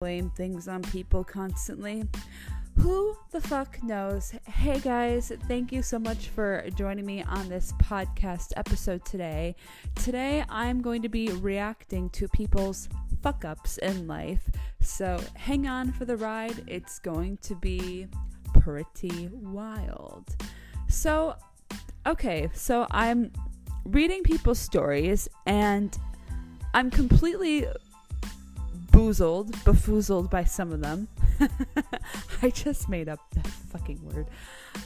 blame things on people constantly. Who the fuck knows? Hey guys, thank you so much for joining me on this podcast episode today. Today I'm going to be reacting to people's fuck ups in life. So hang on for the ride, it's going to be pretty wild. So, okay, so I'm reading people's stories and I'm completely boozled, befoozled by some of them. I just made up that fucking word.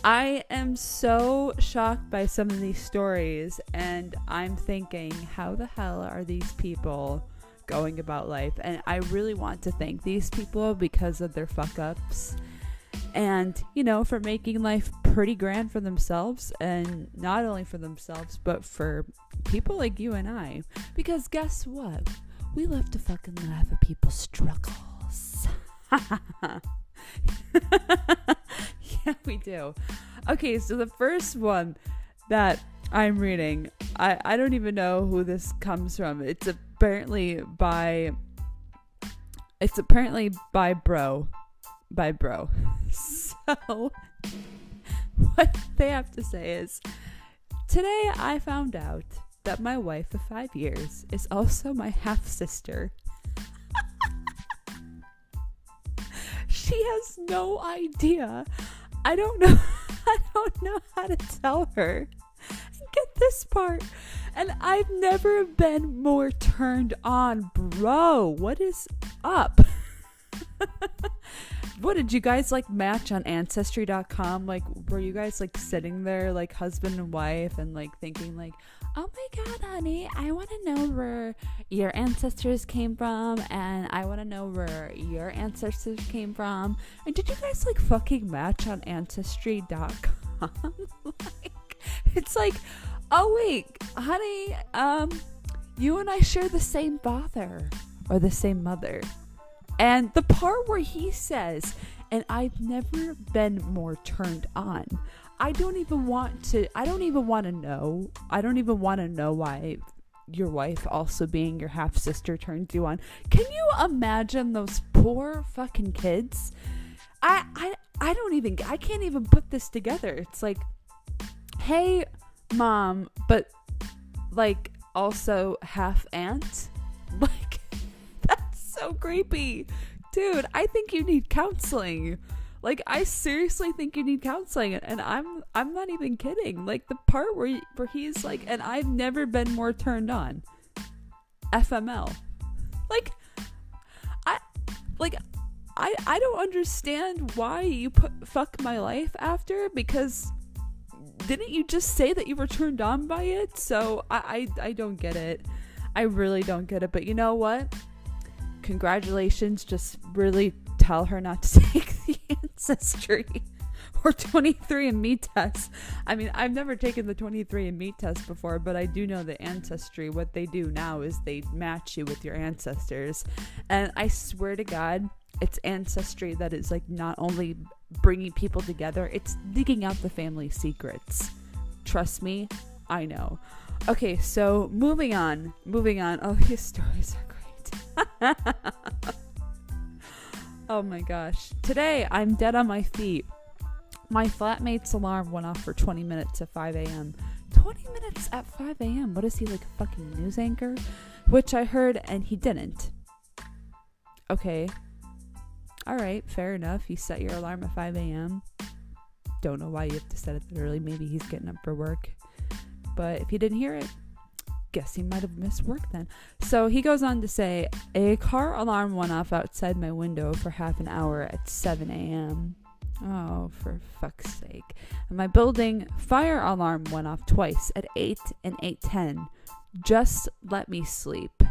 I am so shocked by some of these stories, and I'm thinking, how the hell are these people going about life? And I really want to thank these people because of their fuck ups and, you know, for making life pretty grand for themselves, and not only for themselves, but for people like you and I. Because guess what? We love to fucking laugh at people's struggles. yeah, we do. Okay, so the first one that I'm reading, I, I don't even know who this comes from. It's apparently by it's apparently by bro. By bro. So what they have to say is today I found out that my wife of five years is also my half sister. she has no idea. I don't know. I don't know how to tell her. Get this part. And I've never been more turned on, bro. What is up? what did you guys like match on ancestry.com like were you guys like sitting there like husband and wife and like thinking like oh my god honey i want to know where your ancestors came from and i want to know where your ancestors came from and did you guys like fucking match on ancestry.com like it's like oh wait honey um you and i share the same father or the same mother and the part where he says, and I've never been more turned on. I don't even want to, I don't even want to know. I don't even want to know why your wife also being your half sister turns you on. Can you imagine those poor fucking kids? I, I, I don't even, I can't even put this together. It's like, hey, mom, but like also half aunt? Like, that's so creepy. Dude, I think you need counseling. Like I seriously think you need counseling and I'm I'm not even kidding. Like the part where where he's like and I've never been more turned on. FML. Like I like I I don't understand why you put fuck my life after because didn't you just say that you were turned on by it? So I I, I don't get it. I really don't get it. But you know what? congratulations. Just really tell her not to take ancestry or 23andMe test. I mean, I've never taken the 23andMe test before, but I do know the ancestry. What they do now is they match you with your ancestors. And I swear to God, it's ancestry that is like not only bringing people together, it's digging out the family secrets. Trust me, I know. Okay, so moving on, moving on. Oh, these stories are oh my gosh. Today I'm dead on my feet. My flatmate's alarm went off for 20 minutes at 5 a.m. 20 minutes at 5 a.m. What is he, like a fucking news anchor? Which I heard and he didn't. Okay. Alright, fair enough. You set your alarm at 5 a.m. Don't know why you have to set it that early. Maybe he's getting up for work. But if you didn't hear it, guess he might have missed work then. So he goes on to say, A car alarm went off outside my window for half an hour at 7 a.m. Oh, for fuck's sake. And my building fire alarm went off twice at 8 and 8:10. Just let me sleep.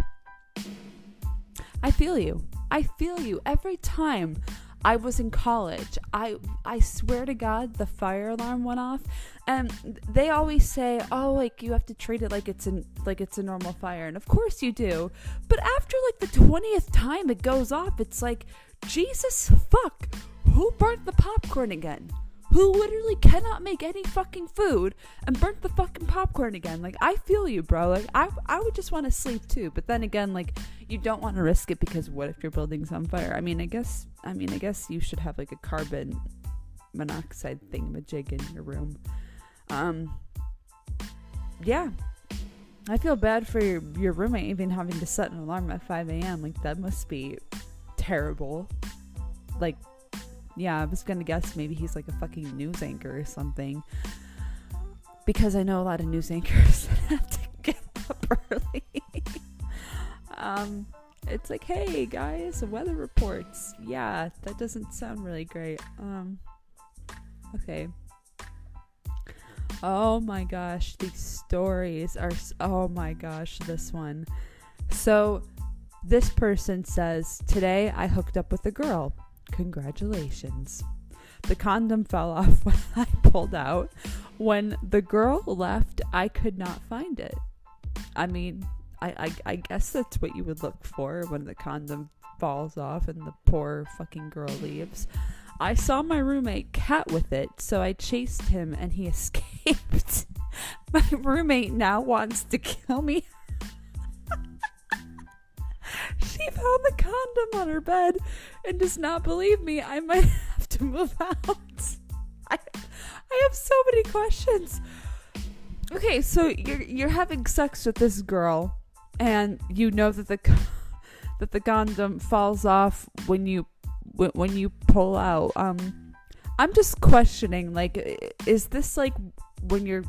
I feel you. I feel you every time I was in college. I I swear to God, the fire alarm went off, and they always say, "Oh, like you have to treat it like it's an like it's a normal fire," and of course you do. But after like the twentieth time it goes off, it's like, Jesus fuck, who burnt the popcorn again? Who literally cannot make any fucking food and burnt the fucking popcorn again. Like I feel you, bro. Like I I would just want to sleep too. But then again, like you don't want to risk it because what if your building's on fire? I mean, I guess I mean, I guess you should have like a carbon monoxide thing in your room. Um yeah. I feel bad for your, your roommate even having to set an alarm at 5 a.m. Like, that must be terrible. Like, yeah, I was gonna guess maybe he's like a fucking news anchor or something. Because I know a lot of news anchors have to get up early. um, it's like, hey guys, weather reports. Yeah, that doesn't sound really great. Um, okay. Oh my gosh, these stories are. Oh my gosh, this one. So, this person says, Today I hooked up with a girl. Congratulations. The condom fell off when I pulled out. When the girl left, I could not find it. I mean, I, I, I guess that's what you would look for when the condom falls off and the poor fucking girl leaves. I saw my roommate cat with it, so I chased him and he escaped. my roommate now wants to kill me she found the condom on her bed and does not believe me. I might have to move out. I, I have so many questions. Okay, so you're you're having sex with this girl, and you know that the that the condom falls off when you when you pull out. Um, I'm just questioning, like, is this like when you're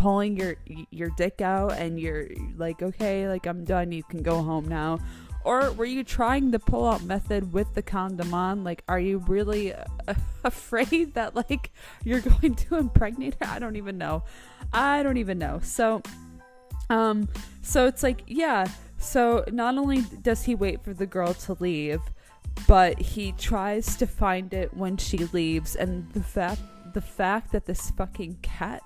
pulling your your dick out and you're like okay like i'm done you can go home now or were you trying the pull out method with the condom on? Like, are you really uh, afraid that, like, you're going to impregnate her? I don't even know. I don't even know. So, um, so it's like, yeah. So not only does he wait for the girl to leave, but he tries to find it when she leaves. And the fact, the fact that this fucking cat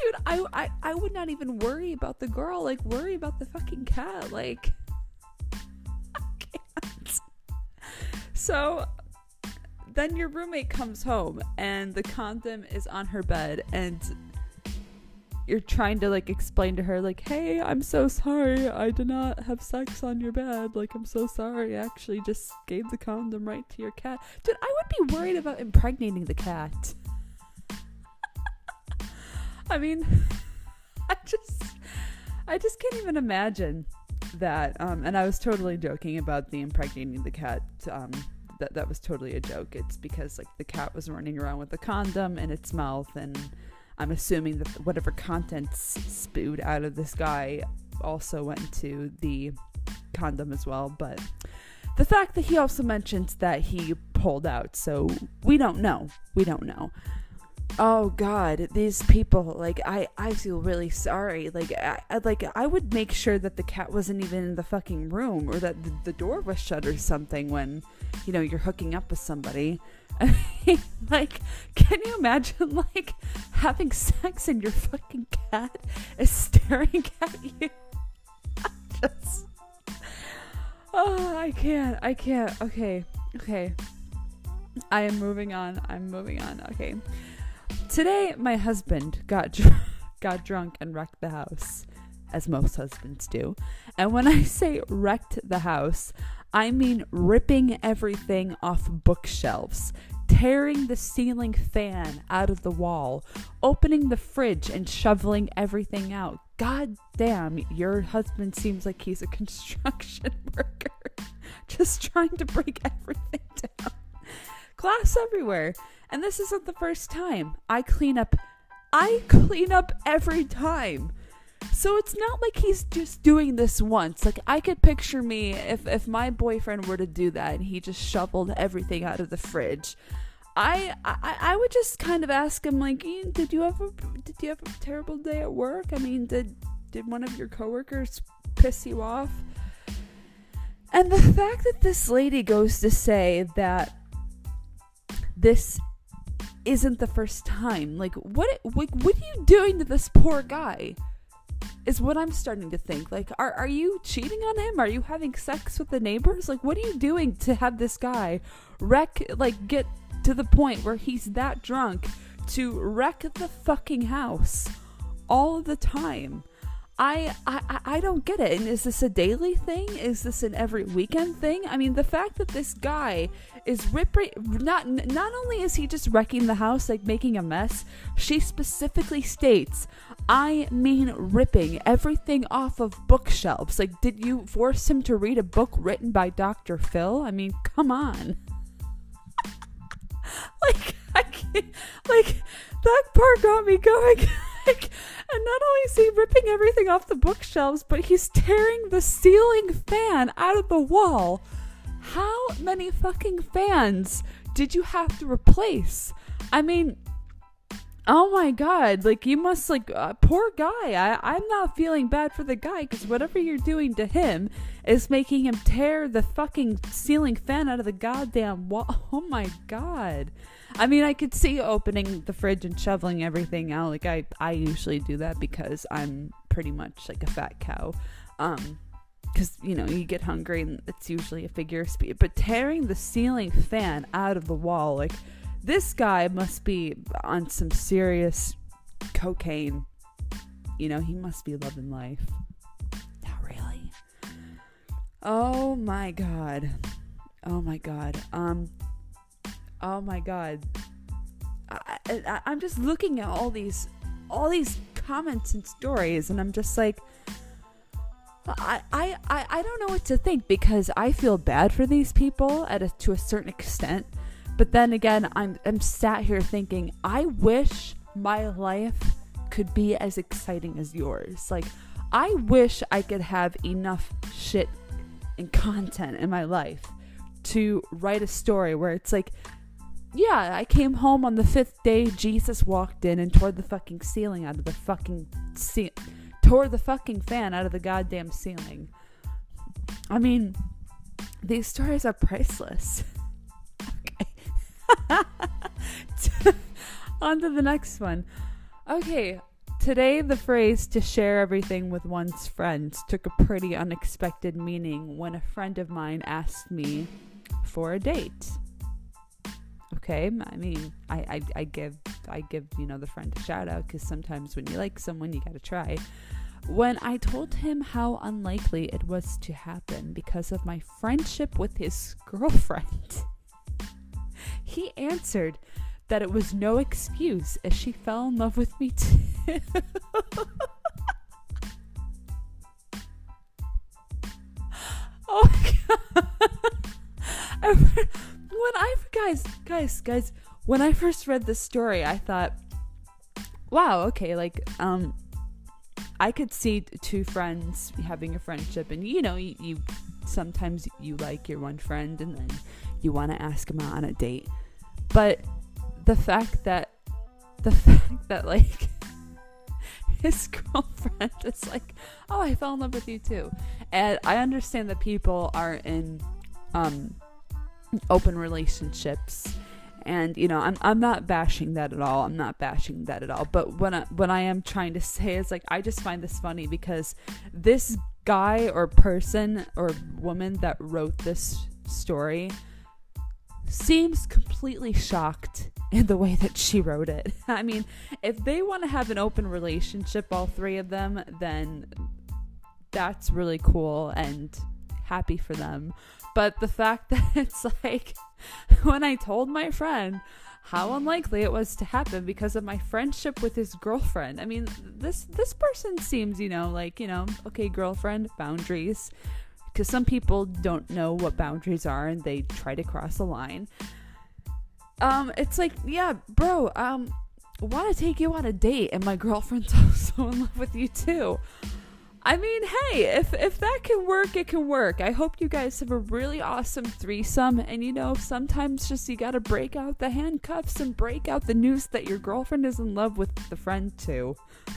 dude, I, I I would not even worry about the girl. Like, worry about the fucking cat. Like, I can't. So then your roommate comes home and the condom is on her bed and you're trying to like explain to her like hey i'm so sorry i did not have sex on your bed like i'm so sorry i actually just gave the condom right to your cat dude i would be worried about impregnating the cat I mean, I just, I just can't even imagine that. Um, and I was totally joking about the impregnating the cat. Um, that that was totally a joke. It's because like the cat was running around with a condom in its mouth, and I'm assuming that whatever contents spewed out of this guy also went to the condom as well. But the fact that he also mentioned that he pulled out, so we don't know. We don't know oh god these people like i i feel really sorry. Like I, I like i would make sure that the cat wasn't even in the fucking room or that the, the door was shut or something when you know you're hooking up with somebody. Like can you imagine like having sex and your fucking cat is staring at you? Just oh i can't i can't. Okay okay. I am moving on i'm moving on okay Today, my husband got dr- got drunk and wrecked the house, as most husbands do. And when I say wrecked the house, I mean ripping everything off bookshelves, tearing the ceiling fan out of the wall, opening the fridge and shoveling everything out. God damn, your husband seems like he's a construction worker, just trying to break everything down. Glass everywhere. And this isn't the first time. I clean up I clean up every time. So it's not like he's just doing this once. Like I could picture me if if my boyfriend were to do that and he just shoveled everything out of the fridge. I I, I would just kind of ask him like, "Did you have a did you have a terrible day at work? I mean, did did one of your coworkers piss you off?" And the fact that this lady goes to say that this isn't the first time. Like what like what are you doing to this poor guy? is what I'm starting to think. Like, are are you cheating on him? Are you having sex with the neighbors? Like, what are you doing to have this guy wreck like get to the point where he's that drunk to wreck the fucking house all the time? I, I I don't get it. And is this a daily thing? Is this an every weekend thing? I mean, the fact that this guy is ripping not not only is he just wrecking the house, like making a mess, she specifically states, I mean ripping everything off of bookshelves. Like, did you force him to read a book written by Dr. Phil? I mean, come on. like I can't like that part got me going. like, and not only is he ripping everything off the bookshelves, but he's tearing the ceiling fan out of the wall. How many fucking fans did you have to replace? I mean, oh my god, like you must like uh, poor guy. I I'm not feeling bad for the guy cuz whatever you're doing to him is making him tear the fucking ceiling fan out of the goddamn wall. Oh my god. I mean, I could see opening the fridge and shoveling everything out. Like I, I usually do that because I'm pretty much like a fat cow. Um, because you know you get hungry and it's usually a figure of speed. But tearing the ceiling fan out of the wall, like this guy must be on some serious cocaine. You know, he must be loving life. Not really. Oh my god. Oh my god. Um oh my god I, I, i'm just looking at all these all these comments and stories and i'm just like I, I, I don't know what to think because I feel bad for these people at a, to a certain extent. But then again, I'm, I'm sat here thinking, I wish my life could be as exciting as yours. Like, I wish I could have enough shit and content in my life to write a story where it's like, yeah, I came home on the fifth day. Jesus walked in and tore the fucking ceiling out of the fucking ce- tore the fucking fan out of the goddamn ceiling. I mean, these stories are priceless. okay. on to the next one. Okay, today the phrase to share everything with one's friends took a pretty unexpected meaning when a friend of mine asked me for a date okay i mean I, I i give i give you know the friend a shout out because sometimes when you like someone you gotta try. When i told him how unlikely it was to happen because of my friendship with his girlfriend he answered that it was no excuse as she fell in love with me too. Oh my god when I guys, guys, guys, when I first read this story, I thought, wow, okay, like um I could see two friends having a friendship and you know, you, you sometimes you like your one friend and then you want to ask him out on a date. But the fact that the fact that like his girlfriend is like, "Oh, I fell in love with you too." And I understand that people are in um open relationships and you know I'm I'm not bashing that at all. I'm not bashing that at all. But what I when I am trying to say is like I just find this funny because this guy or person or woman that wrote this story seems completely shocked in the way that she wrote it. I mean, if they want to have an open relationship all three of them, then that's really cool and happy for them. But the fact that it's like when I told my friend how unlikely it was to happen because of my friendship with his girlfriend. I mean, this this person seems, you know, like, you know, okay, girlfriend, boundaries. Because some people don't know what boundaries are and they try to cross a line. Um, it's like, yeah, bro, um, want to take you on a date and my girlfriend's also in love with you too. I mean, hey, if if that can work, it can work. I hope you guys have a really awesome threesome. And you know, sometimes just you gotta break out the handcuffs and break out the news that your girlfriend is in love with the friend too.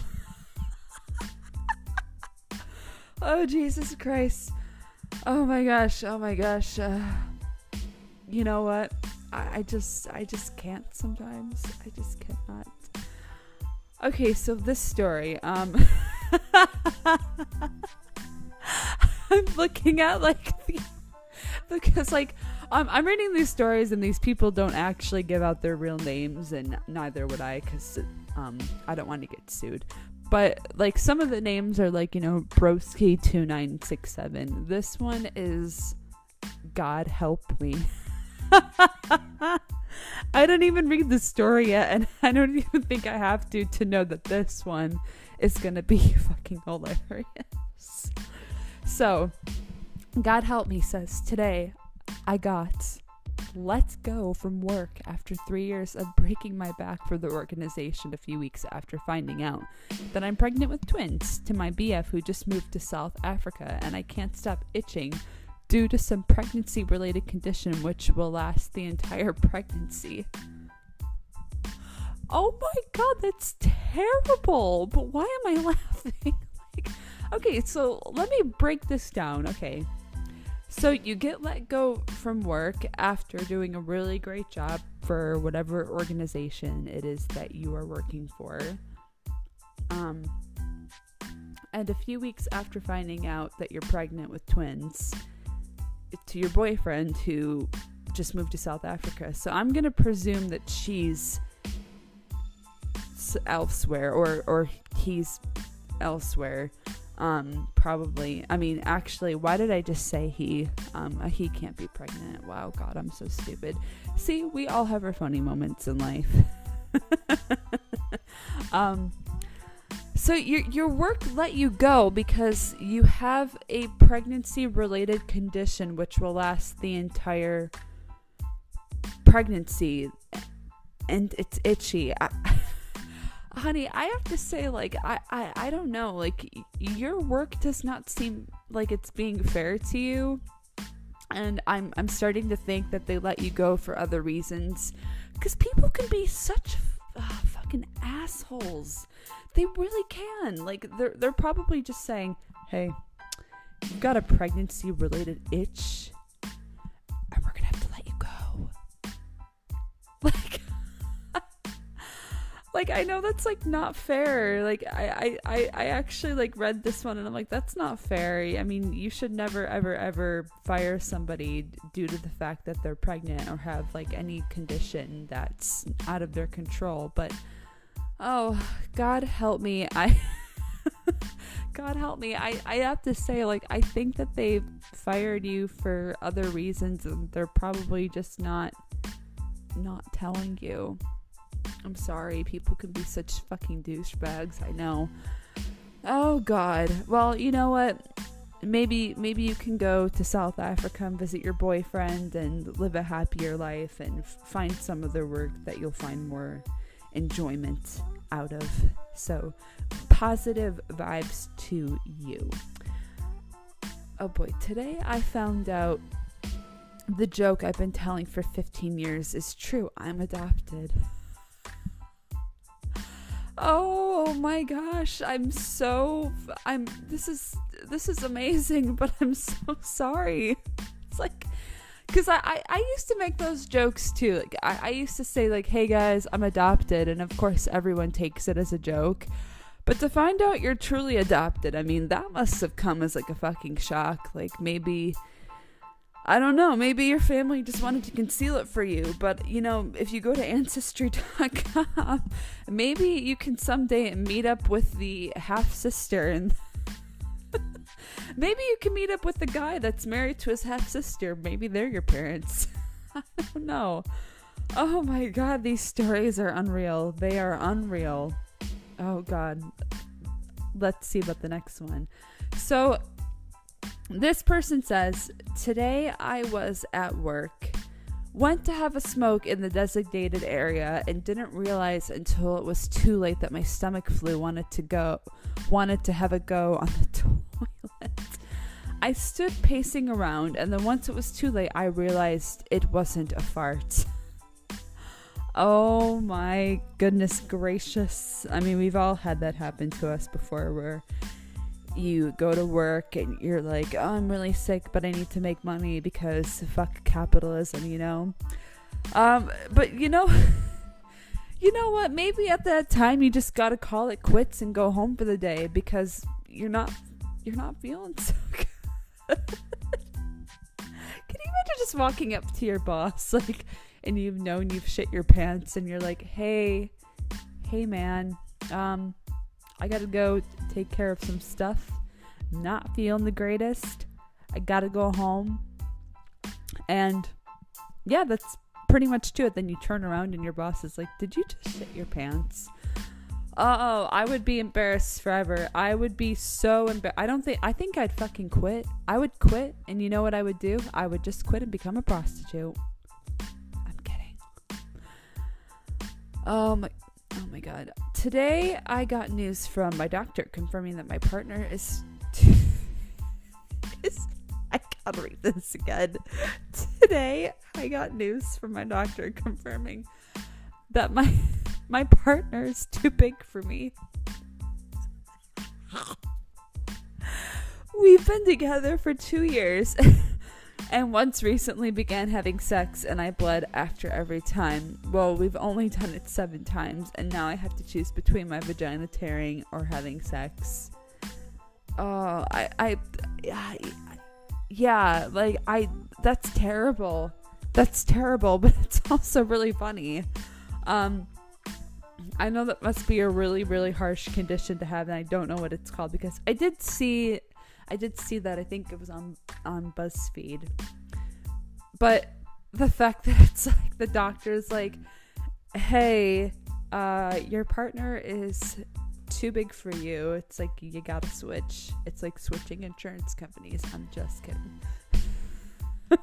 oh Jesus Christ! Oh my gosh! Oh my gosh! Uh, you know what? I, I just I just can't sometimes. I just cannot. Okay, so this story. Um. I'm looking at like the, because like I'm I'm reading these stories and these people don't actually give out their real names and neither would I because um I don't want to get sued. But like some of the names are like you know Broski two nine six seven. This one is God help me. I don't even read the story yet, and I don't even think I have to to know that this one is gonna be fucking hilarious. So, God help me says today I got let go from work after three years of breaking my back for the organization a few weeks after finding out that I'm pregnant with twins to my BF who just moved to South Africa and I can't stop itching due to some pregnancy related condition which will last the entire pregnancy. Oh my god, that's terrible. But why am I laughing? like, okay, so let me break this down. Okay. So you get let go from work after doing a really great job for whatever organization it is that you are working for. Um and a few weeks after finding out that you're pregnant with twins, to your boyfriend who just moved to South Africa. So I'm going to presume that she's elsewhere or or he's elsewhere. Um probably. I mean, actually, why did I just say he? Um uh, he can't be pregnant. Wow, god, I'm so stupid. See, we all have our funny moments in life. um so your your work let you go because you have a pregnancy related condition which will last the entire pregnancy and it's itchy. I, honey, I have to say like I, I I don't know, like your work does not seem like it's being fair to you. And I'm I'm starting to think that they let you go for other reasons cuz people can be such uh, fucking assholes they really can. Like they're they're probably just saying, "Hey, you've got a pregnancy related itch, and we're gonna have to let you go." Like, like I know that's like not fair. Like I, I I actually like read this one and I'm like, that's not fair. I mean, you should never ever ever fire somebody due to the fact that they're pregnant or have like any condition that's out of their control, but oh god help me i god help me i i have to say like i think that they fired you for other reasons and they're probably just not not telling you i'm sorry people can be such fucking douchebags i know oh god well you know what maybe maybe you can go to South Africa and visit your boyfriend and live a happier life and f- find some other work that you'll find more enjoyment out of. So, positive vibes to you. Oh boy, today I found out the joke I've been telling for 15 years is true. I'm adopted. Oh my gosh, I'm so I'm this is this is amazing, but I'm so sorry. It's like because I, I, I used to make those jokes too. Like I, I used to say like, "Hey guys, I'm adopted," and of course everyone takes it as a joke. But to find out you're truly adopted, I mean, that must have come as like a fucking shock. Like maybe I don't know, maybe your family just wanted to conceal it for you, but you know, if you go to ancestry.com, maybe you can someday meet up with the half sister and Maybe you can meet up with the guy that's married to his half sister. Maybe they're your parents. I don't know. Oh my god, these stories are unreal. They are unreal. Oh god. Let's see about the next one. So, this person says, Today I was at work, went to have a smoke in the designated area, and didn't realize until it was too late that my stomach flu wanted to go, wanted to have a go on the toilet. I stood pacing around, and then once it was too late, I realized it wasn't a fart. oh my goodness gracious. I mean, we've all had that happen to us before where you go to work and you're like, oh, I'm really sick, but I need to make money because fuck capitalism, you know? Um, but you know. you know what? Maybe at that time you just gotta call it quits and go home for the day because you're not you're not feeling so good. Can you imagine just walking up to your boss like and you've known you've shit your pants and you're like, "Hey, hey man, um I got to go take care of some stuff. Not feeling the greatest. I got to go home." And yeah, that's pretty much to it. Then you turn around and your boss is like, Did you just shit your pants? Oh, I would be embarrassed forever. I would be so embarrassed. I don't think, I think I'd fucking quit. I would quit. And you know what I would do? I would just quit and become a prostitute. I'm kidding. Oh my, oh my god. Today I got news from my doctor confirming that my partner is. is I gotta read this again. Today, I got news from my doctor confirming that my my partner is too big for me. We've been together for two years and once recently began having sex, and I bled after every time. Well, we've only done it seven times, and now I have to choose between my vagina tearing or having sex. Oh, I, I, I yeah, like I that's terrible. That's terrible, but it's also really funny. Um I know that must be a really really harsh condition to have and I don't know what it's called because I did see I did see that I think it was on on BuzzFeed. But the fact that it's like the doctor's like, "Hey, uh your partner is too big for you. It's like you gotta switch. It's like switching insurance companies. I'm just kidding. but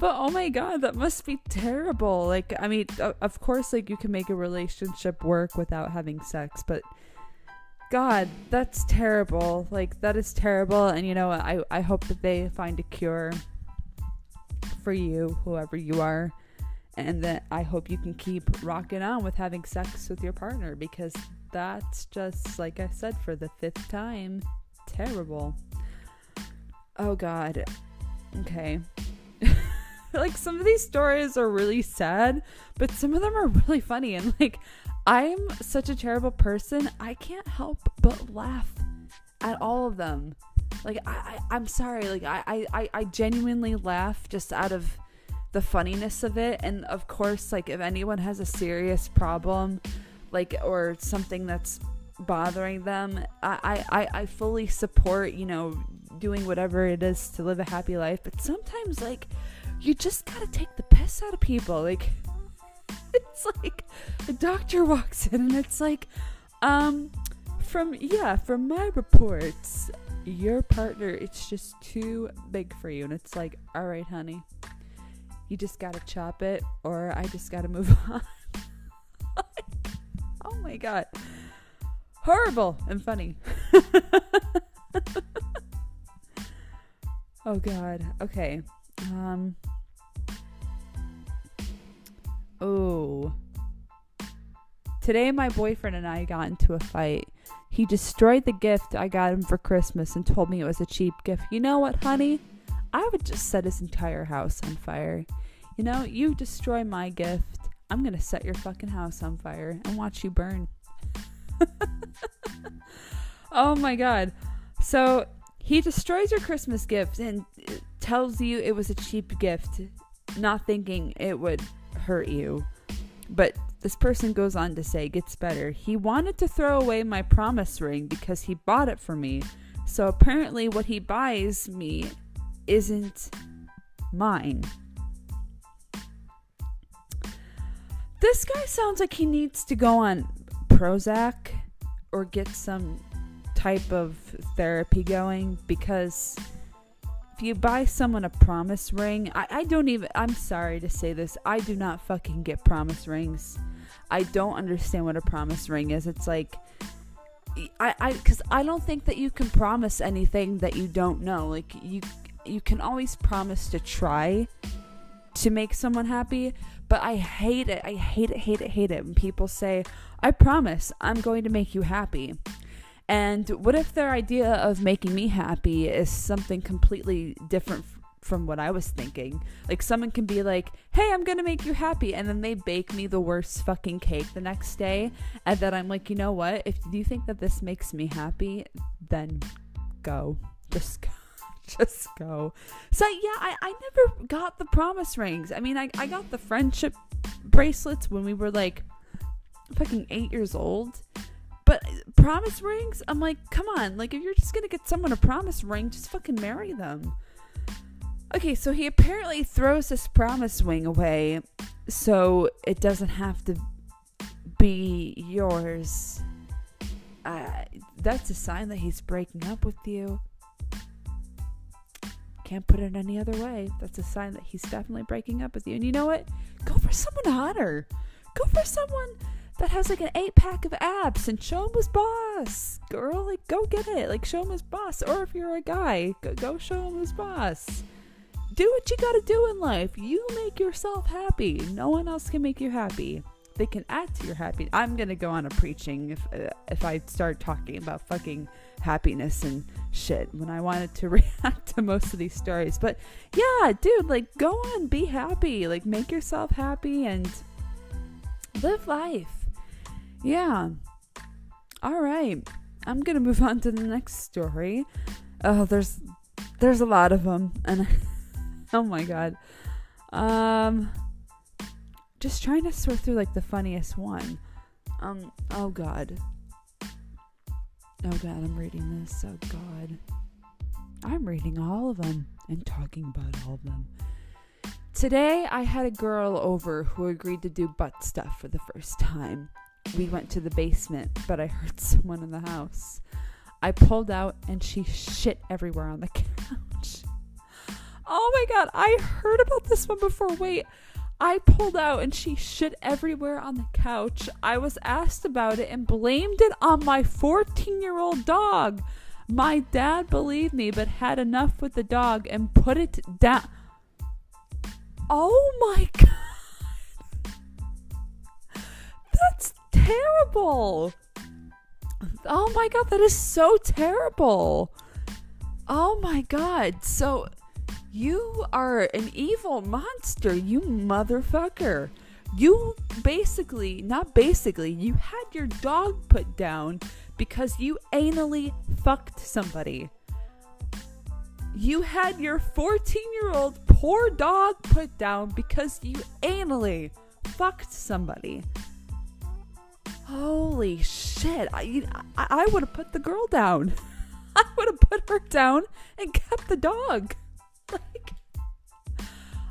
oh my god, that must be terrible. Like, I mean, of course, like you can make a relationship work without having sex, but God, that's terrible. Like, that is terrible. And you know, I, I hope that they find a cure for you, whoever you are and that I hope you can keep rocking on with having sex with your partner because that's just like I said for the fifth time terrible. Oh god. Okay. like some of these stories are really sad, but some of them are really funny and like I'm such a terrible person, I can't help but laugh at all of them. Like I, I am sorry, like I, I I genuinely laugh just out of the funniness of it. And of course like if anyone has a serious problem like or something that's bothering them I, I i fully support you know doing whatever it is to live a happy life. But sometimes like you just gotta take the piss out of people. Like it's like the doctor walks in and it's like um from yeah from my reports your partner it's just too big for you and it's like all right honey you just gotta chop it or I just gotta move on. oh my god. Horrible and funny. oh god. Okay. Um Oh. Today my boyfriend and I got into a fight. He destroyed the gift I got him for Christmas and told me it was a cheap gift. You know what, honey? I would just set his entire house on fire. You know, you destroy my gift, I'm gonna set your fucking house on fire and watch you burn. oh my god. So he destroys your Christmas gift and uh, tells you it was a cheap gift, not thinking it would hurt you. But this person goes on to say, gets better. He wanted to throw away my promise ring because he bought it for me. So apparently, what he buys me isn't mine. This guy sounds like he needs to go on Prozac or get some type of therapy going because if you buy someone a promise ring, I, I don't even, I'm sorry to say this, I do not fucking get promise rings. I don't understand what a promise ring is. It's like, I, I, cause I don't think that you can promise anything that you don't know. Like, you, you can always promise to try to make someone happy, but I hate it. I hate it, hate it, hate it when people say, I promise I'm going to make you happy. And what if their idea of making me happy is something completely different from what I was thinking. Like someone can be like, "Hey, I'm to make you happy." And then they bake me the worst fucking cake the next day, and then I'm like, "You know what? If you think that this makes me happy, then go. Just go." Just go. So yeah, I, I never got the promise rings. I mean I, I got the friendship bracelets when we were like fucking eight years old. But promise rings, I'm like, come on, like if you're just gonna get someone a promise ring, just fucking marry them. Okay, so he apparently throws this promise ring away so it doesn't have to be yours. Uh, that's a sign that he's breaking up with you. Can't put it any other way. That's a sign that he's definitely breaking up with you. And you know what? Go for someone hotter. Go for someone that has like an eight pack of abs and show him his boss. Girl, like go get it. Like show him his boss. Or if you're a guy, go, go show him his boss. Do what you gotta do in life. You make yourself happy. No one else can make you happy. They can add to your happiness. I'm gonna go on a preaching if uh, if I start talking about fucking happiness and shit when I wanted to react to most of these stories. But yeah, dude, like go on, be happy. Like make yourself happy and live life. Yeah. All right. I'm going to move on to the next story. Oh, there's there's a lot of them and oh my god. Um just trying to sort through like the funniest one. Um oh god. Oh god, I'm reading this. Oh god. I'm reading all of them and talking about all of them. Today I had a girl over who agreed to do butt stuff for the first time we went to the basement, but I heard someone in the house. I pulled out and she shit everywhere on the couch. Oh my god, I heard about this one before. Wait, I pulled out and she shit everywhere on the couch. I was asked about it and blamed it on my 14 year old dog. My dad believed me but had enough with the dog and put it down. Oh my god. That's terrible. Oh my god, that is so terrible. Oh my god. So you are an evil monster, you motherfucker. You basically, not basically, you had your dog put down because you anally fucked somebody. You had your 14 year old poor dog put down because you anally fucked somebody. Holy shit. I, I, I would have put the girl down. I would have put her down and kept the dog. Like,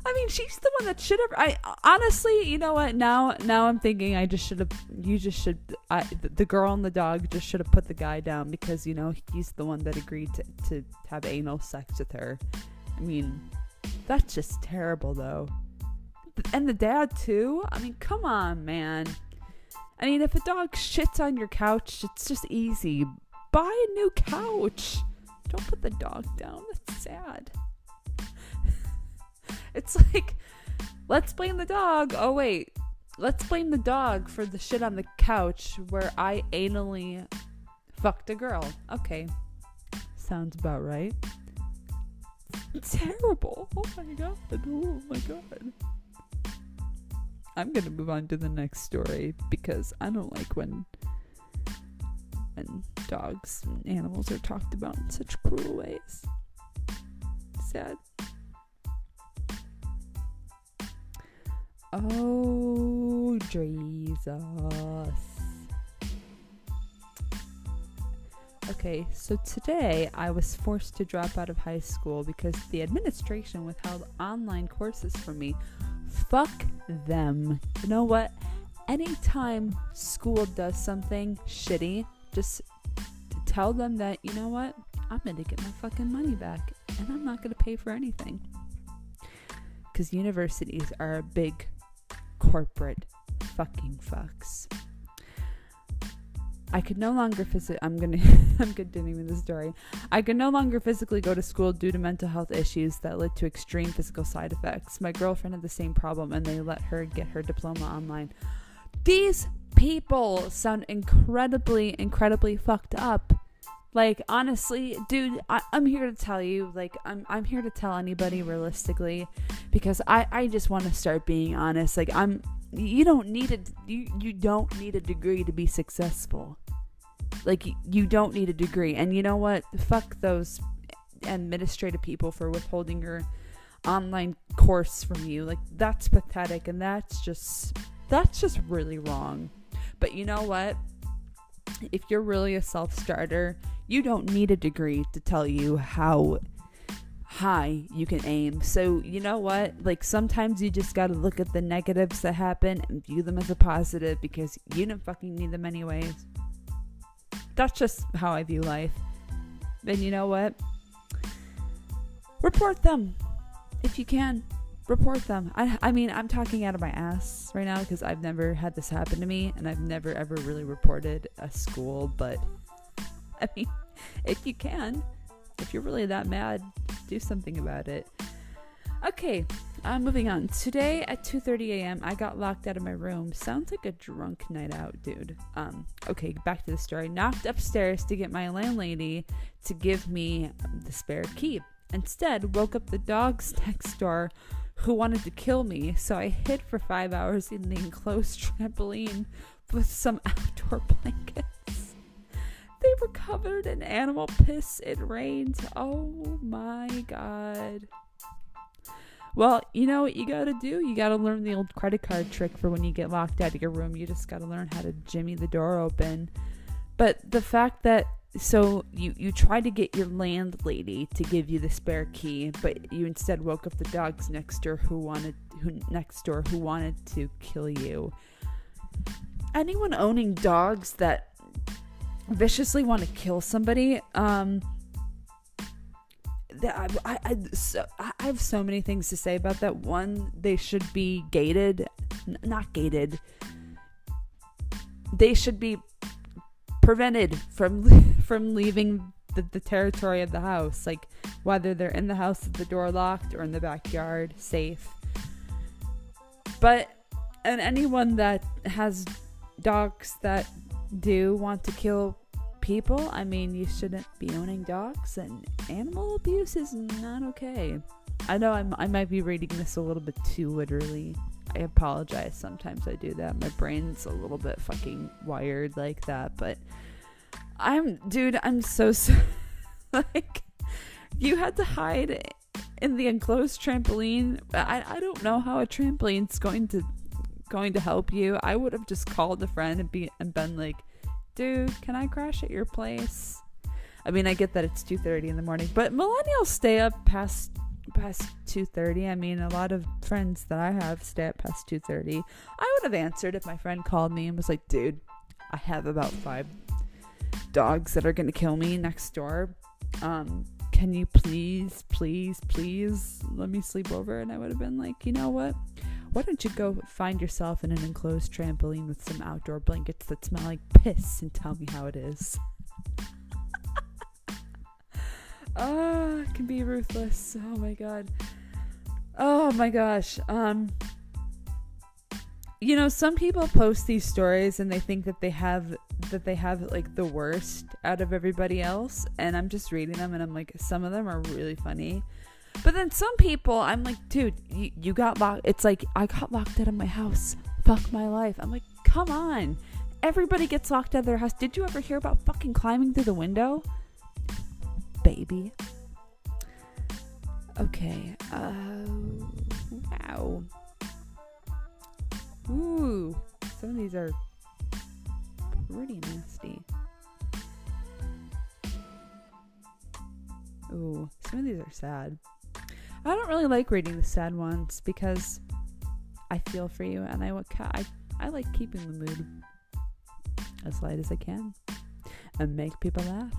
I mean, she's the one that should have. I honestly, you know what? Now, now I'm thinking I just should have. You just should. I, the girl and the dog just should have put the guy down because you know he's the one that agreed to to have anal sex with her. I mean, that's just terrible, though. And the dad too. I mean, come on, man. I mean, if a dog shits on your couch, it's just easy. Buy a new couch. Don't put the dog down. That's sad. it's like, let's blame the dog. Oh, wait. Let's blame the dog for the shit on the couch where I anally fucked a girl. Okay. Sounds about right. Terrible. Oh my god. Oh my god. I'm gonna move on to the next story because I don't like when when dogs and animals are talked about in such cruel ways. Sad. Oh Jesus. Okay, so today I was forced to drop out of high school because the administration withheld online courses from me fuck them. You know what? Anytime school does something shitty, just tell them that, you know what? I'm to get my fucking money back and I'm not to pay for anything. Because universities are a big corporate fucking fucks. I could no longer physically. I'm gonna. I'm continuing the story. I could no longer physically go to school due to mental health issues that led to extreme physical side effects. My girlfriend had the same problem, and they let her get her diploma online. These people sound incredibly, incredibly fucked up. Like honestly, dude, I, I'm here to tell you, like I'm I'm here to tell anybody realistically, because I I just want to start being honest. Like I'm, you don't need a you you don't need a degree to be successful. Like you don't need a degree, and you know what? Fuck those administrative people for withholding your online course from you. Like that's pathetic, and that's just that's just really wrong. But you know what? If you're really a self starter, you don't need a degree to tell you how high you can aim. So, you know what? Like, sometimes you just gotta look at the negatives that happen and view them as a positive because you don't fucking need them anyways. That's just how I view life. And you know what? Report them if you can report them. I, I mean, I'm talking out of my ass right now because I've never had this happen to me and I've never ever really reported a school. But I mean, if you can, if you're really that mad, do something about it. Okay, uh, moving on. Today at 2:30 a.m., I got locked out of my room. Sounds like a drunk night out, dude. Um, okay, back to the story. Knocked upstairs to get my landlady to give me the spare key. Instead, woke up the dogs next door who wanted to kill me, so I hid for five hours in the enclosed trampoline with some outdoor blankets. They were covered in animal piss. It rained. Oh my god. Well, you know what you gotta do? You gotta learn the old credit card trick for when you get locked out of your room. You just gotta learn how to jimmy the door open. But the fact that so you you tried to get your landlady to give you the spare key, but you instead woke up the dogs next door who wanted who next door who wanted to kill you. Anyone owning dogs that viciously want to kill somebody, um, I, I, I, so, I have so many things to say about that. One, they should be gated, N- not gated. They should be prevented from from leaving the, the territory of the house like whether they're in the house with the door locked or in the backyard safe but and anyone that has dogs that do want to kill people i mean you shouldn't be owning dogs and animal abuse is not okay i know I'm, i might be reading this a little bit too literally I apologize. Sometimes I do that. My brain's a little bit fucking wired like that, but I'm dude, I'm so, so like you had to hide in the enclosed trampoline. I I don't know how a trampoline's going to going to help you. I would have just called a friend and be and been like, "Dude, can I crash at your place?" I mean, I get that it's 2:30 in the morning, but millennials stay up past past 2:30. I mean, a lot of friends that I have stay up past 2:30. I would have answered if my friend called me and was like, "Dude, I have about 5 dogs that are going to kill me next door. Um can you please, please, please let me sleep over? And I would have been like, you know what? Why don't you go find yourself in an enclosed trampoline with some outdoor blankets that smell like piss and tell me how it is? Ah, it can be ruthless. Oh my god. Oh my gosh. Um you know, some people post these stories and they think that they have that they have like the worst out of everybody else and I'm just reading them and I'm like some of them are really funny. But then some people I'm like, dude, you, you got locked it's like I got locked out of my house. Fuck my life. I'm like, come on. Everybody gets locked out of their house. Did you ever hear about fucking climbing through the window? baby. Okay. Uh, wow. Ooh, some of these are pretty nasty. Ooh, some of these are sad. I don't really like reading the sad ones because I feel for you, and I I I like keeping the mood as light as I can and make people laugh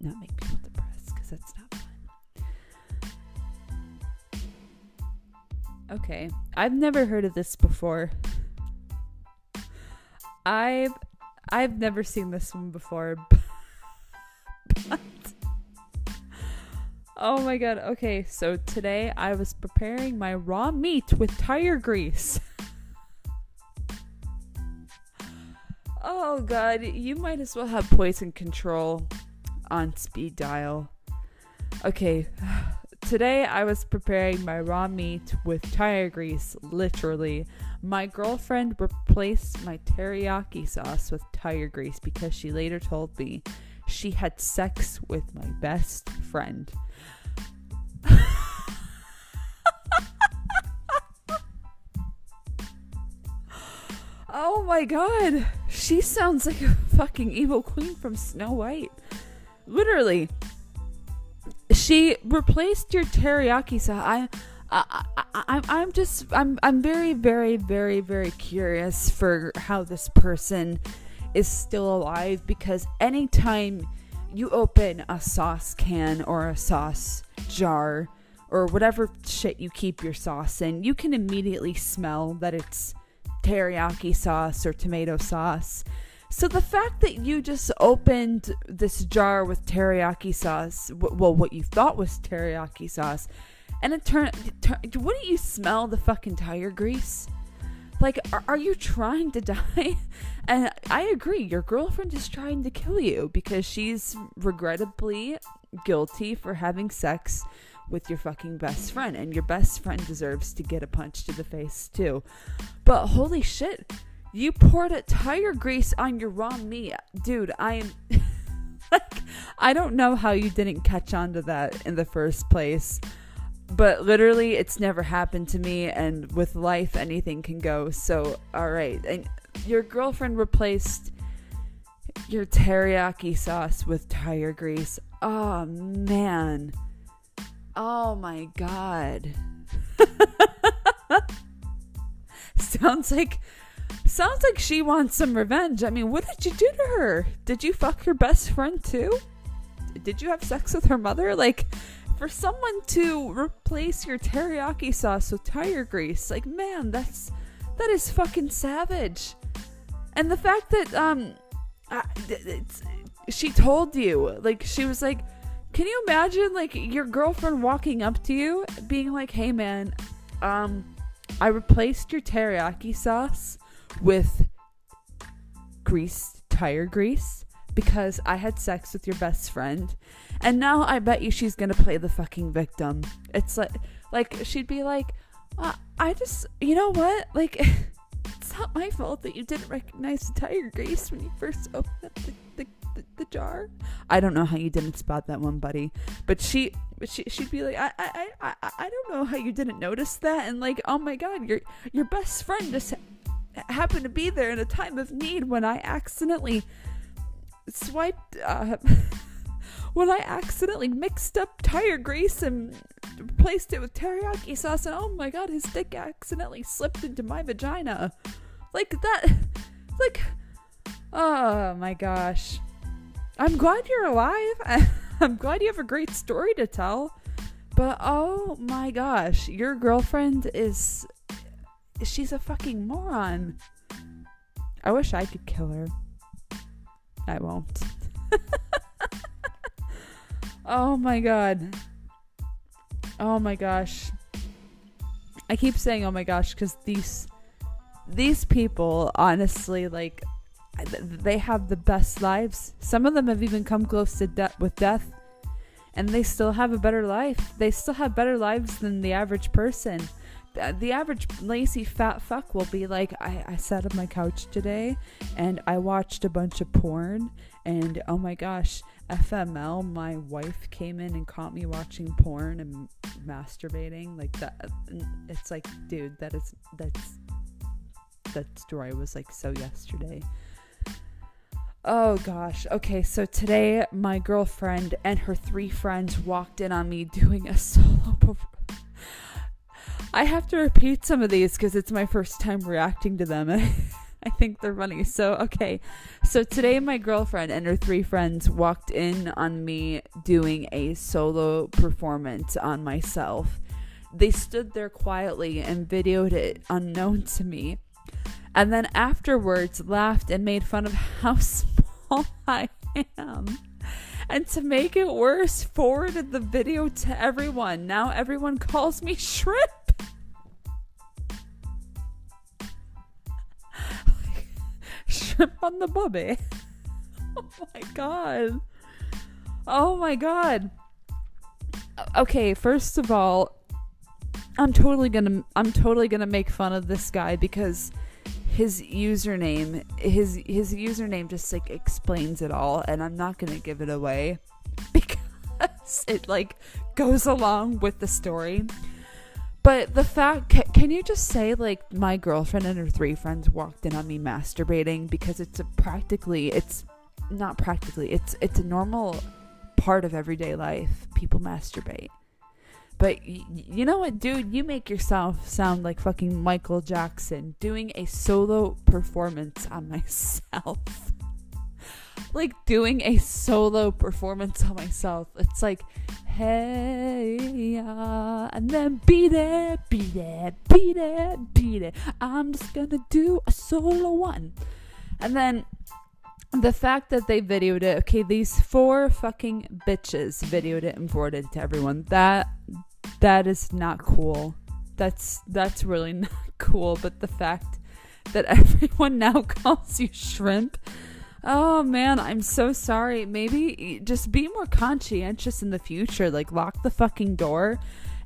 not make people depressed because that's not fun. Okay, I've never heard of this before. I've I've never seen this one before. Oh my god. Okay, so today I was preparing my raw meat with tire grease. Oh god, you might as well have poison control on speed dial. Okay, today I was preparing my raw meat with tire grease, literally. My girlfriend replaced my teriyaki sauce with tire grease because she later told me she had sex with my best friend. oh my god, she sounds like a fucking evil queen from Snow White. Literally, she replaced your teriyaki sauce. I, I, I, I'm just, I'm, I'm very, very, very, very curious for how this person is still alive because anytime you open a sauce can or a sauce jar or whatever shit you keep your sauce in, you can immediately smell that it's teriyaki sauce or tomato sauce. So the fact that you just opened this jar with teriyaki sauce, well, what you thought was teriyaki sauce, and it turned, wouldn't you smell the fucking tire grease? Like, are, are you trying to die? And I agree, your girlfriend is trying to kill you because she's regrettably guilty for having sex with your fucking best friend, and your best friend deserves to get a punch to the face too. But holy shit, you poured a tire grease on your raw meat, dude. I am. like, I don't know how you didn't catch on to that in the first place but literally it's never happened to me and with life anything can go so all right and your girlfriend replaced your teriyaki sauce with tire grease. Oh man. Oh my god. Sounds like sounds like she wants some revenge. I mean what did you do to her? Did you fuck her best friend too? Did you have sex with her mother? Like for someone to replace your teriyaki sauce with tire grease, like man, that's that is fucking savage. And the fact that um, she told you, like she was like, can you imagine like your girlfriend walking up to you, being like, "Hey man, um, I replaced your teriyaki sauce with grease, tire grease." because I had sex with your best friend. And now I bet you she's gonna play the fucking victim. It's like, like she'd be like, uh, I just, you know what? Like, not my fault that you didn't recognize the tire grease when you first opened up the, the, the, the jar. I don't know how you didn't spot that one, buddy. But she, she, she'd be like, I, I, I, I don't know how you didn't notice that. And like, oh my god, your, your best friend just happened to be there in a time of need when I accidentally swiped uh, when I accidentally mixed up tire grease and replaced it with teriyaki sauce, and oh my god, his dick accidentally slipped into my vagina. Like that. Like, oh my gosh. I'm glad you're alive. I'm glad you have a great story to tell. But oh my gosh, your girlfriend is. She's a fucking moron. I wish I could kill her. I won't. oh my god. Oh my gosh. I keep saying oh my gosh cuz these these people honestly like they have the best lives. Some of them have even come close to death with death and they still have a better life. They still have better lives than the average person the average lazy fat fuck will be like, I, I sat on my couch today and I watched a bunch of porn, and oh my gosh, FML, my wife came in and caught me watching porn and masturbating. Like that, uh, it's like, dude, that is, that's, that story was like so yesterday. Oh gosh. Okay, so today my girlfriend and her three friends walked in on me doing a solo performance I have to repeat some of these because it's my first time reacting to them. I think they're funny. So, okay. So, today my girlfriend and her three friends walked in on me doing a solo performance on myself. They stood there quietly and videoed it unknown to me. And then afterwards laughed and made fun of how small I am. And to make it worse, forwarded the video to everyone. Now everyone calls me shrimp. shrimp on the bobby. oh my god. Oh my god. Okay, first of all, I'm totally gonna I'm totally gonna make fun of this guy because his username his his username just like explains it all and I'm not gonna give it away because it like goes along with the story. But the fact, can, can you just say, like, my girlfriend and her three friends walked in on me masturbating because it's a practically, it's not practically, it's it's a normal part of everyday life. People masturbate. But y- you know what, dude? You make yourself sound like fucking Michael Jackson doing a solo performance on myself. like doing a solo performance on myself. It's like, hey, uh, and then beat it, beat it, beat it, beat it. I'm just gonna do a solo one. And then the fact that they videoed it, okay, these four fucking bitches videoed it and forwarded it to everyone. That that is not cool. That's that's really not cool. But the fact that everyone now calls you shrimp. Oh man, I'm so sorry. Maybe just be more conscientious in the future. Like lock the fucking door.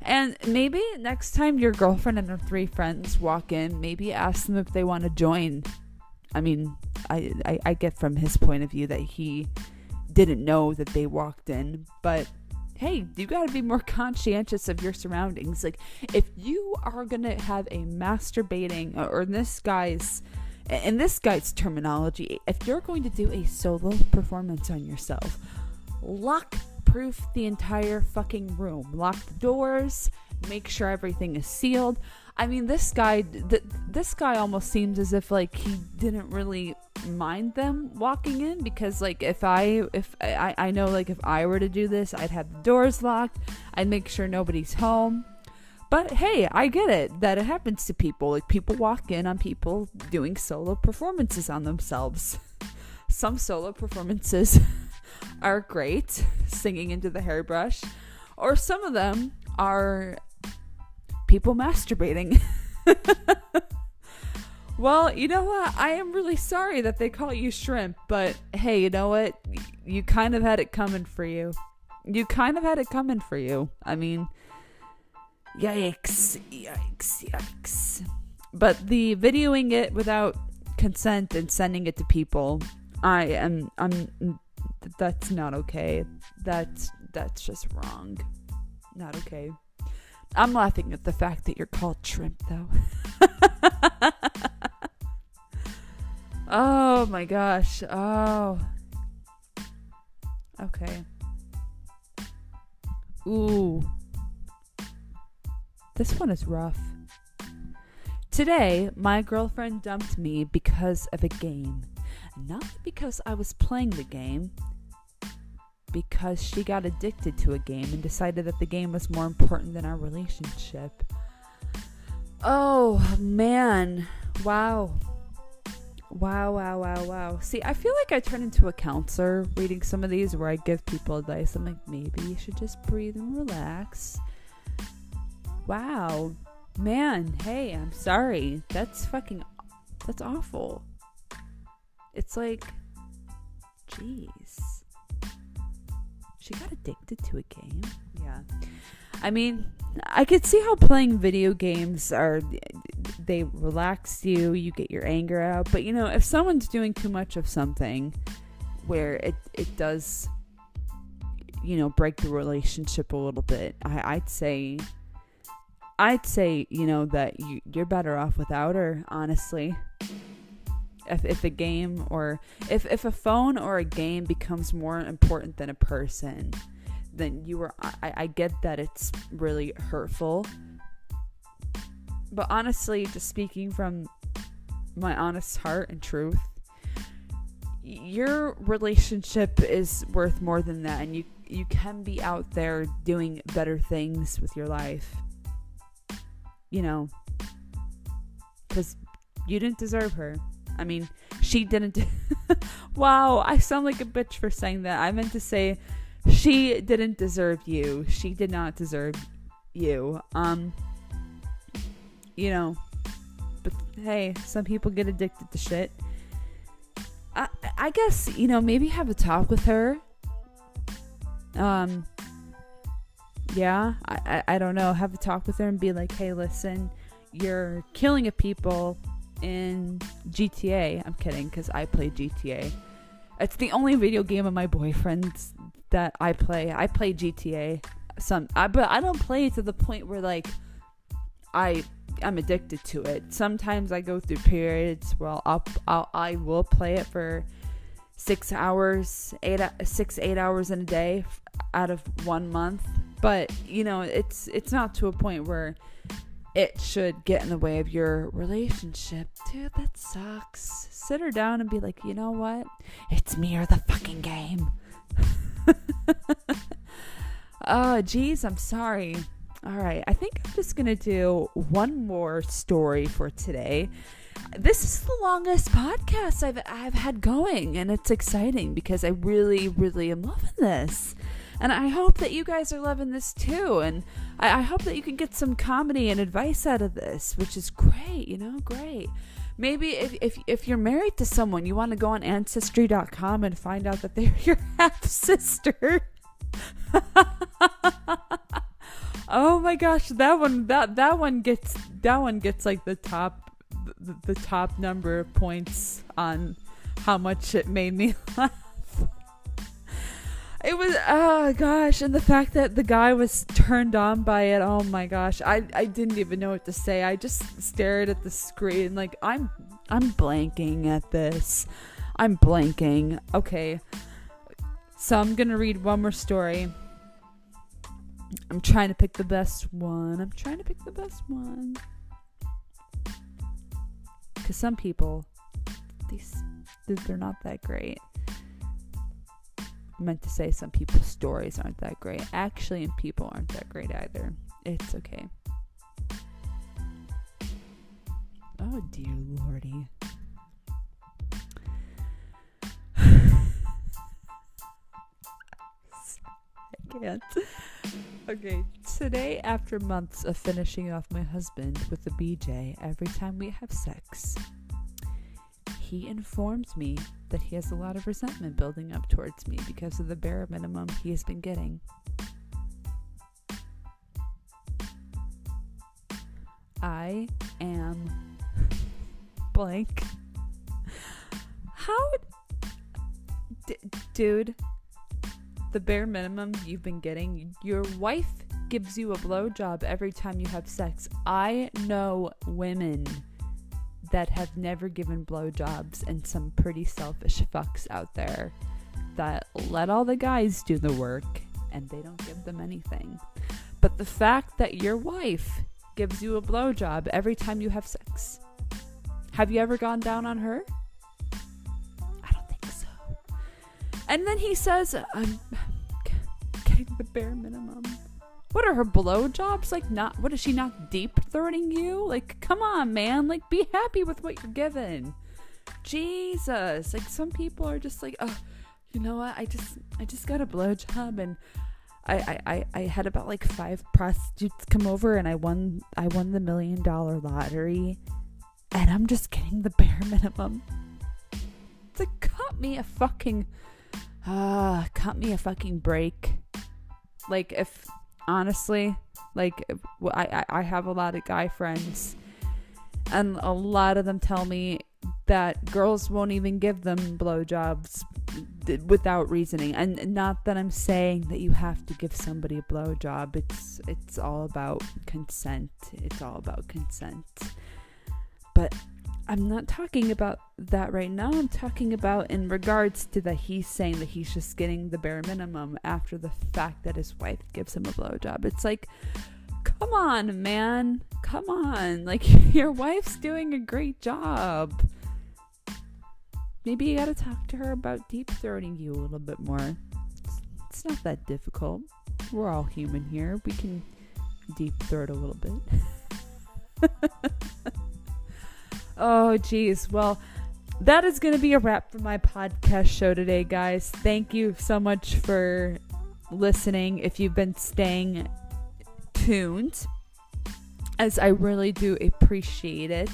And maybe next time your girlfriend and her three friends walk in, maybe ask them if they want to join. I mean, I, I, I get from his point of view that he didn't know that they walked in, but hey, you got to be more conscientious of your surroundings. Like, if you are going to have a masturbating, uh, or in this guy's, in this guy's terminology, if you're going to do a solo performance on yourself, lock proof the entire fucking room. Lock the doors, make sure everything is sealed. I mean, this guy, th- this guy almost seems as if like he didn't really mind them walking in because like if I if I I know like if I were to do this, I'd have the doors locked. I'd make sure nobody's home. But hey, I get it that it happens to people. Like people walk in on people doing solo performances on themselves. Some solo performances are great, singing into the hairbrush, or some of them are people masturbating. well, you know what? I am really sorry that they call you shrimp, but hey, you know what? You kind of had it coming for you. You kind of had it coming for you. I mean, yikes, yikes, yikes. But the videoing it without consent and sending it to people, I am I'm that's not okay. That's that's just wrong. Not okay. I'm laughing at the fact that you're called shrimp, though. oh my gosh. Oh. Okay. Ooh. This one is rough. Today, my girlfriend dumped me because of a game. Not because I was playing the game, because she got addicted to a game and decided that the game was more important than our relationship. Oh man. Wow. Wow, wow, wow, wow. See, I feel like I turn into a counselor reading some of these where I give people advice. I'm like, maybe you should just breathe and relax. Wow. Man, hey, I'm sorry. That's fucking that's awful. It's like jeez she got addicted to a game. Yeah. I mean, I could see how playing video games are they relax you, you get your anger out, but you know, if someone's doing too much of something where it it does you know, break the relationship a little bit, I, I'd say I'd say, you know, that you, you're better off without her, honestly if, if a game or if, if a phone or a game becomes more important than a person then you are I, I get that it's really hurtful. But honestly just speaking from my honest heart and truth your relationship is worth more than that and you you can be out there doing better things with your life. You know? Because you didn't deserve her I mean, she didn't. wow, I sound like a bitch for saying that. I meant to say she didn't deserve you. She did not deserve you. Um, you know, but hey, some people get addicted to shit. I, I guess you know maybe have a talk with her. Um. Yeah, I, I I don't know. Have a talk with her and be like, hey, listen, you're killing a people in GTA. I'm kidding, because I play GTA. It's the only video game of my boyfriend's that I play. I play GTA. Some, I, but I don't play to the point where like I I'm addicted to it. Sometimes I go through periods where I'll, I'll I will play it for six hours, eight six eight hours in a day out of one month. But you know, it's it's not to a point where it should get in the way of your relationship. Dude, that sucks. Sit her down and be like, you know what? It's me or the fucking game. oh, geez, I'm sorry. All right, I think I'm just gonna do one more story for today. This is the longest podcast I've I've had going, and it's exciting because I really, really am loving this. And I hope that you guys are loving this too. And I, I hope that you can get some comedy and advice out of this, which is great, you know, great. Maybe if, if, if you're married to someone, you want to go on ancestry.com and find out that they're your half sister. oh my gosh, that one that that one gets that one gets like the top the, the top number of points on how much it made me laugh. It was oh gosh, and the fact that the guy was turned on by it, oh my gosh. I I didn't even know what to say. I just stared at the screen like I'm I'm blanking at this. I'm blanking. Okay. So I'm going to read one more story. I'm trying to pick the best one. I'm trying to pick the best one. Cuz some people these they're not that great meant to say some people's stories aren't that great. Actually, and people aren't that great either. It's okay. Oh, dear lordy. I can't. Okay, today, after months of finishing off my husband with a BJ every time we have sex, he informs me that he has a lot of resentment building up towards me because of the bare minimum he has been getting. I am blank. How, d- dude? The bare minimum you've been getting. Your wife gives you a blowjob every time you have sex. I know women that have never given blowjobs and some pretty selfish fucks out there that let all the guys do the work and they don't give them anything. But the fact that your wife gives you a blowjob every time you have sex, have you ever gone down on her? I don't think so. And then he says, I'm getting the bare minimum. What are her blowjobs like? Not what is she not deep throating you? Like, come on, man! Like, be happy with what you're given. Jesus! Like, some people are just like, oh, you know what? I just, I just got a blowjob, and I, I, I had about like five prostitutes come over, and I won, I won the million dollar lottery, and I'm just getting the bare minimum. It's like, cut me a fucking, ah, uh, cut me a fucking break. Like, if honestly. Like, I, I have a lot of guy friends, and a lot of them tell me that girls won't even give them blowjobs without reasoning. And not that I'm saying that you have to give somebody a blowjob. It's it's all about consent. It's all about consent. But I'm not talking about that right now. I'm talking about in regards to that he's saying that he's just getting the bare minimum after the fact that his wife gives him a blowjob. It's like, come on, man. Come on. Like, your wife's doing a great job. Maybe you gotta talk to her about deep throating you a little bit more. It's, it's not that difficult. We're all human here. We can deep throat a little bit. Oh, geez. Well, that is going to be a wrap for my podcast show today, guys. Thank you so much for listening. If you've been staying tuned, as I really do appreciate it.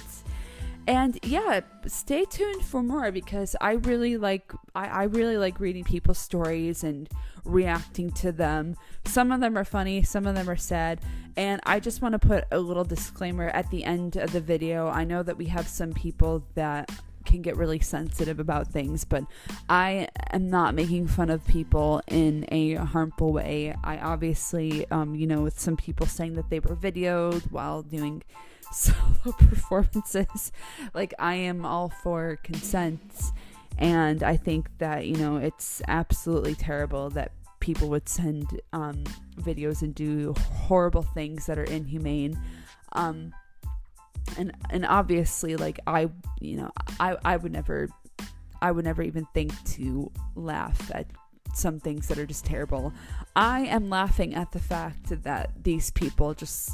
And yeah, stay tuned for more because I really like I, I really like reading people's stories and reacting to them. Some of them are funny, some of them are sad, and I just want to put a little disclaimer at the end of the video. I know that we have some people that can get really sensitive about things, but I am not making fun of people in a harmful way. I obviously, um, you know, with some people saying that they were videoed while doing solo performances. Like, I am all for consent. And I think that, you know, it's absolutely terrible that people would send um, videos and do horrible things that are inhumane. Um, and and obviously, like I, you know, I I would never, I would never even think to laugh at some things that are just terrible. I am laughing at the fact that these people just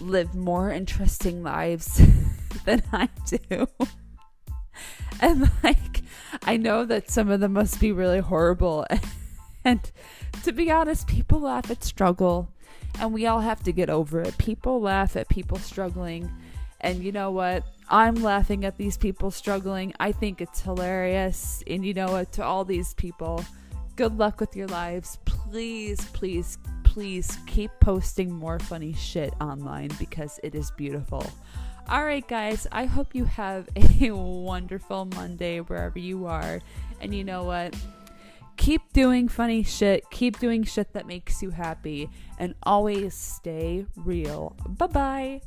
live more interesting lives than I do. and like, I know that some of them must be really horrible. And to be honest, people laugh at struggle, and we all have to get over it. People laugh at people struggling. And you know what? I'm laughing at these people struggling. I think it's hilarious. And you know what? To all these people, good luck with your lives. Please, please please keep posting more funny shit online because it is beautiful. All right, guys, I hope you have a wonderful Monday wherever you are. And you know what? Keep doing funny shit, keep doing shit that makes you happy, and always stay real. Bye bye.